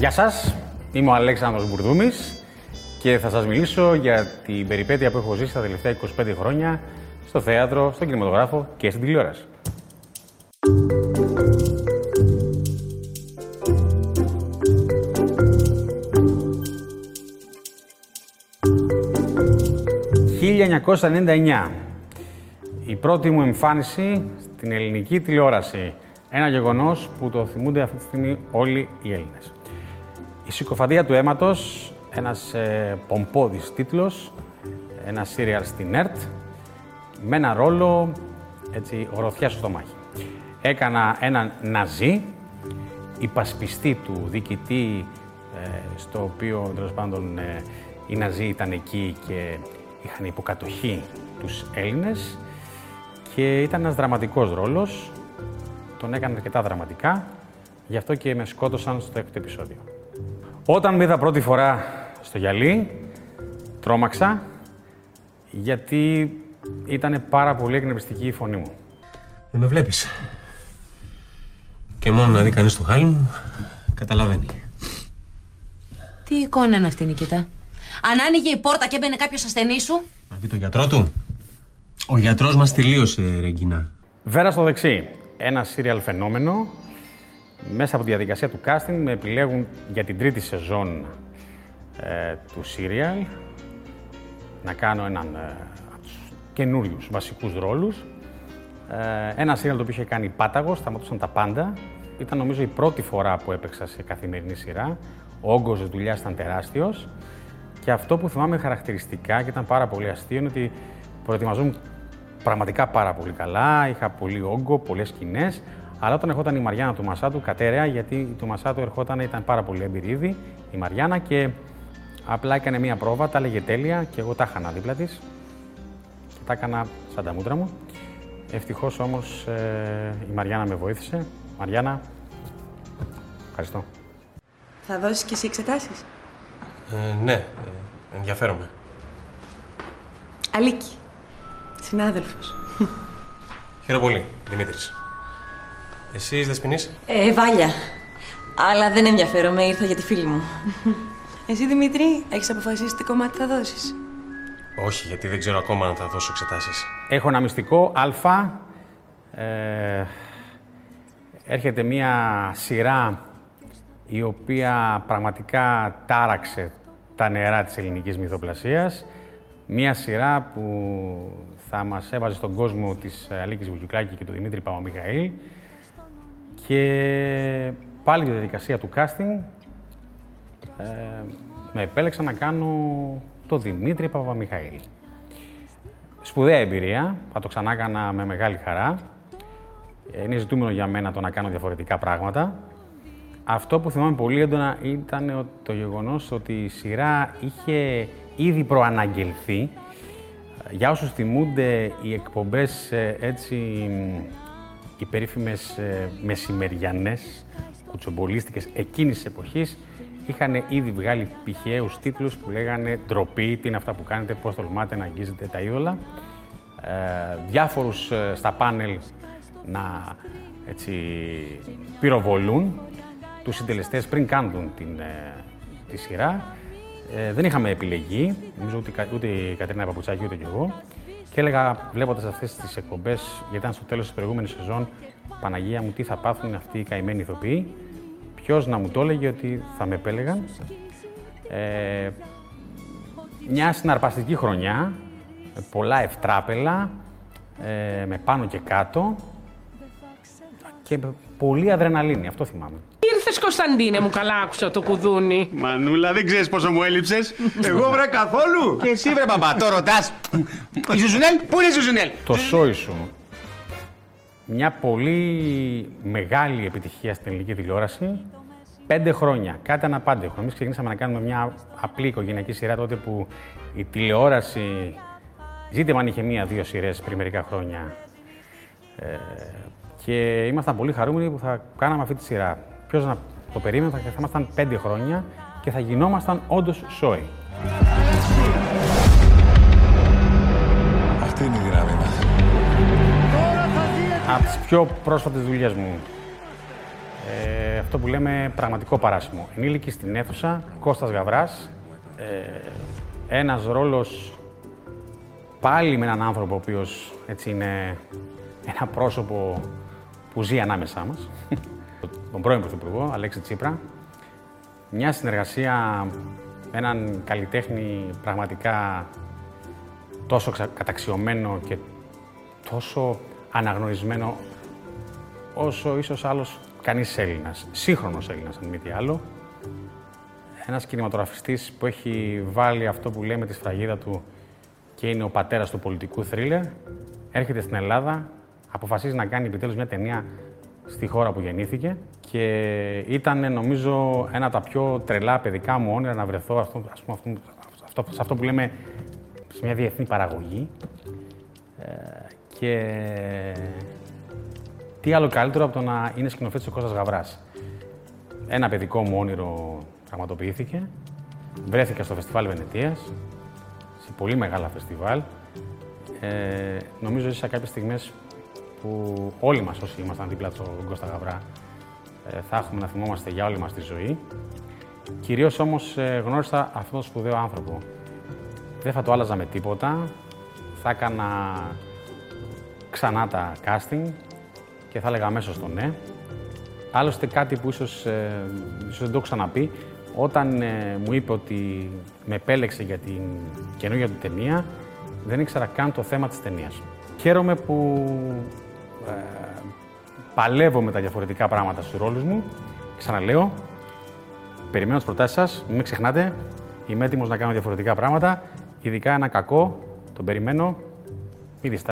Γεια σας, είμαι ο Αλέξανδρος Μπουρδούμης και θα σας μιλήσω για την περιπέτεια που έχω ζήσει τα τελευταία 25 χρόνια στο θέατρο, στον κινηματογράφο και στην τηλεόραση. «1999. Η πρώτη μου εμφάνιση στην ελληνική τηλεόραση. Ένα γεγονός που το θυμούνται αυτή τη στιγμή όλοι οι Έλληνες. Η συκοφαντία του αίματος, ένας ε, πομπόδης τίτλος, ένα σύριαλ στην ΕΡΤ, με ένα ρόλο έτσι, γροθιά στο στομάχι. Έκανα έναν ναζί, υπασπιστή του διοικητή, ε, στο οποίο τέλος πάντων ε, οι ναζί ήταν εκεί και είχαν υποκατοχή τους Έλληνες και ήταν ένας δραματικός ρόλος, τον έκανα αρκετά δραματικά, γι' αυτό και με σκότωσαν στο έκτο επεισόδιο. Όταν με είδα πρώτη φορά στο γυαλί, τρόμαξα, γιατί ήταν πάρα πολύ εκνευριστική η φωνή μου. Δεν με βλέπεις. Και μόνο να δει κανείς το χάλι μου, καταλαβαίνει. Τι εικόνα είναι αυτή, Νικήτα; Αν άνοιγε η πόρτα και έμπαινε κάποιος ασθενής σου; Να δει το γιατρό του. Ο γιατρός μας τελείωσε, Ρεγκινά. Βέρα στο δεξί. Ένα σύριαλ φαινόμενο. Μέσα από τη διαδικασία του casting με επιλέγουν για την τρίτη σεζόν ε, του σύριαλ να κάνω έναν ε, από τους καινούριους βασικούς ρόλους. Ε, ένα σύριαλ το οποίο είχε κάνει πάταγος, σταματούσαν τα πάντα. Ήταν νομίζω η πρώτη φορά που έπαιξα σε καθημερινή σειρά. Ο όγκος της δουλειάς ήταν τεράστιος. Και αυτό που θυμάμαι χαρακτηριστικά και ήταν πάρα πολύ αστείο είναι ότι προετοιμαζόμουν πραγματικά πάρα πολύ καλά. Είχα πολύ όγκο, πολλές σκηνές. Αλλά όταν ερχόταν η Μαριάννα του Μασάτου, κατέρεα, γιατί η του Μασάτου ερχόταν, ήταν πάρα πολύ εμπειρίδη η Μαριάννα και απλά έκανε μία πρόβα, τα έλεγε τέλεια και εγώ τα είχα δίπλα της. Και τα έκανα σαν τα μούτρα μου. Ευτυχώς όμως ε, η Μαριάννα με βοήθησε. Μαριάννα, ευχαριστώ. Θα δώσεις και εσύ εξετάσεις; Ε, ναι, ε, ενδιαφέρομαι. Αλίκη. Συνάδελφος. Χαίρομαι πολύ, Δημήτρης. Εσείς, Δεσποινής; Ε, Βάλια. Αλλά δεν ενδιαφέρομαι, ήρθα για τη φίλη μου. Εσύ, Δημήτρη, έχεις αποφασίσει τι κομμάτι θα δώσεις. Όχι, γιατί δεν ξέρω ακόμα αν θα δώσω εξετάσεις. Έχω ένα μυστικό Α. Ε, έρχεται μία σειρά η οποία πραγματικά τάραξε τα νερά της ελληνικής μυθοπλασίας. Μία σειρά που θα μας έβαζε στον κόσμο της Αλίκης Βουγιουκλάκη και του Δημήτρη Παπαμιχαήλ. Και πάλι τη διαδικασία του casting ε, με επέλεξα να κάνω το Δημήτρη Παπαμιχαήλ. Σπουδαία εμπειρία, θα το ξανά έκανα με μεγάλη χαρά. Είναι ζητούμενο για μένα το να κάνω διαφορετικά πράγματα. Αυτό που θυμάμαι πολύ έντονα ήταν το γεγονός ότι η σειρά είχε ήδη προαναγγελθεί. Για όσους θυμούνται, οι εκπομπές ε, έτσι, οι περίφημες ε, μεσημεριανές, κουτσομπολίστικες εκείνης της εποχής, είχαν ήδη βγάλει πηχαίους τίτλους που λέγανε «Ντροπή, τι είναι αυτά που κάνετε, πώς τολμάτε να αγγίζετε τα είδωλα». Ε, διάφορους ε, στα πάνελ να έτσι, πυροβολούν τους συντελεστές πριν κάνουν την, ε, τη σειρά. Ε, δεν είχαμε επιλεγεί, νομίζω ούτε, ούτε η Κατρίνα Παπουτσάκη ούτε κι εγώ. Και έλεγα, βλέποντας αυτές τις εκπομπές, γιατί ήταν στο τέλος της προηγούμενης σεζόν, Παναγία μου, τι θα πάθουν αυτοί οι καημένοι ηθοποιοί. Ποιος να μου το έλεγε ότι θα με επέλεγαν. Ε, μια συναρπαστική χρονιά, με πολλά ευτράπελα, ε, με πάνω και κάτω και με πολύ αδρεναλίνη, αυτό θυμάμαι. Ήρθες Κωνσταντίνε μου, καλά άκουσα το κουδούνι. Μανούλα, δεν ξέρεις πόσο μου έλειψες. Εγώ βρε καθόλου. Και εσύ βρε μπαμπά, το ρωτάς. Η Ζουζουνέλ, πού είναι η Ζουζουνέλ; Το σόι σου. Μια πολύ μεγάλη επιτυχία στην ελληνική τηλεόραση. Πέντε χρόνια, κάτι αναπάντεχο. Εμείς ξεκινήσαμε να κάνουμε μια απλή οικογενειακή σειρά τότε που η τηλεόραση. Ζήτημα αν είχε μία-δύο σειρές πριν μερικά χρόνια. Ε, και ήμασταν πολύ χαρούμενοι που θα κάναμε αυτή τη σειρά. Ποιος να το περίμενε, θα, θα ήμασταν πέντε χρόνια και θα γινόμασταν όντως σόι. Αυτή είναι η δύναμή μας. Από τις πιο πρόσφατες δουλειές μου. Ε, αυτό που λέμε πραγματικό παράσημο. Ενήλικη στην αίθουσα, Κώστας Γαβράς. Ε, ένας ρόλος πάλι με έναν άνθρωπο ο οποίος έτσι είναι ένα πρόσωπο που ζει ανάμεσά μας. Τον πρώην Πρωθυπουργό, Αλέξη Τσίπρα. Μια συνεργασία με έναν καλλιτέχνη πραγματικά τόσο ξα- καταξιωμένο και τόσο αναγνωρισμένο όσο ίσως άλλος κανείς Έλληνας, σύγχρονος Έλληνας αν μη τι άλλο. Ένας κινηματογραφιστής που έχει βάλει αυτό που λέμε τη σφραγίδα του και είναι ο πατέρας του πολιτικού θρίλερ, έρχεται στην Ελλάδα, αποφασίζει να κάνει επιτέλους μια ταινία στη χώρα που γεννήθηκε και ήταν νομίζω ένα από τα πιο τρελά παιδικά μου όνειρα να βρεθώ αυτό, ας πούμε, αυτό, αυτό, σε αυτό που λέμε σε μια διεθνή παραγωγή ε, και τι άλλο καλύτερο από το να είναι σκηνοθέτης ο Κώστας Γαβράς. Ένα παιδικό μου όνειρο πραγματοποιήθηκε. Βρέθηκα στο Φεστιβάλ Βενετίας, σε πολύ μεγάλα φεστιβάλ. Ε, νομίζω ζήσα κάποιες στιγμές που όλοι μας όσοι ήμασταν δίπλα στον Κώστα Γαβρά ε, θα έχουμε να θυμόμαστε για όλη μας τη ζωή. Κυρίως όμως ε, γνώρισα αυτόν τον σπουδαίο άνθρωπο. Δεν θα το άλλαζα με τίποτα. Θα έκανα ξανά τα casting και θα έλεγα αμέσως το ναι. Άλλωστε κάτι που ίσως, ε, ίσως δεν το έχω ξαναπεί, όταν ε, μου είπε ότι με επέλεξε για την καινούργια του ταινία, δεν ήξερα καν το θέμα της ταινίας. Χαίρομαι που ε, παλεύω με τα διαφορετικά πράγματα στους ρόλους μου. Ξαναλέω, περιμένω τις προτάσεις σας, μην με ξεχνάτε, είμαι έτοιμος να κάνω διαφορετικά πράγματα, ειδικά ένα κακό, τον περιμένω, μην διστάσετε.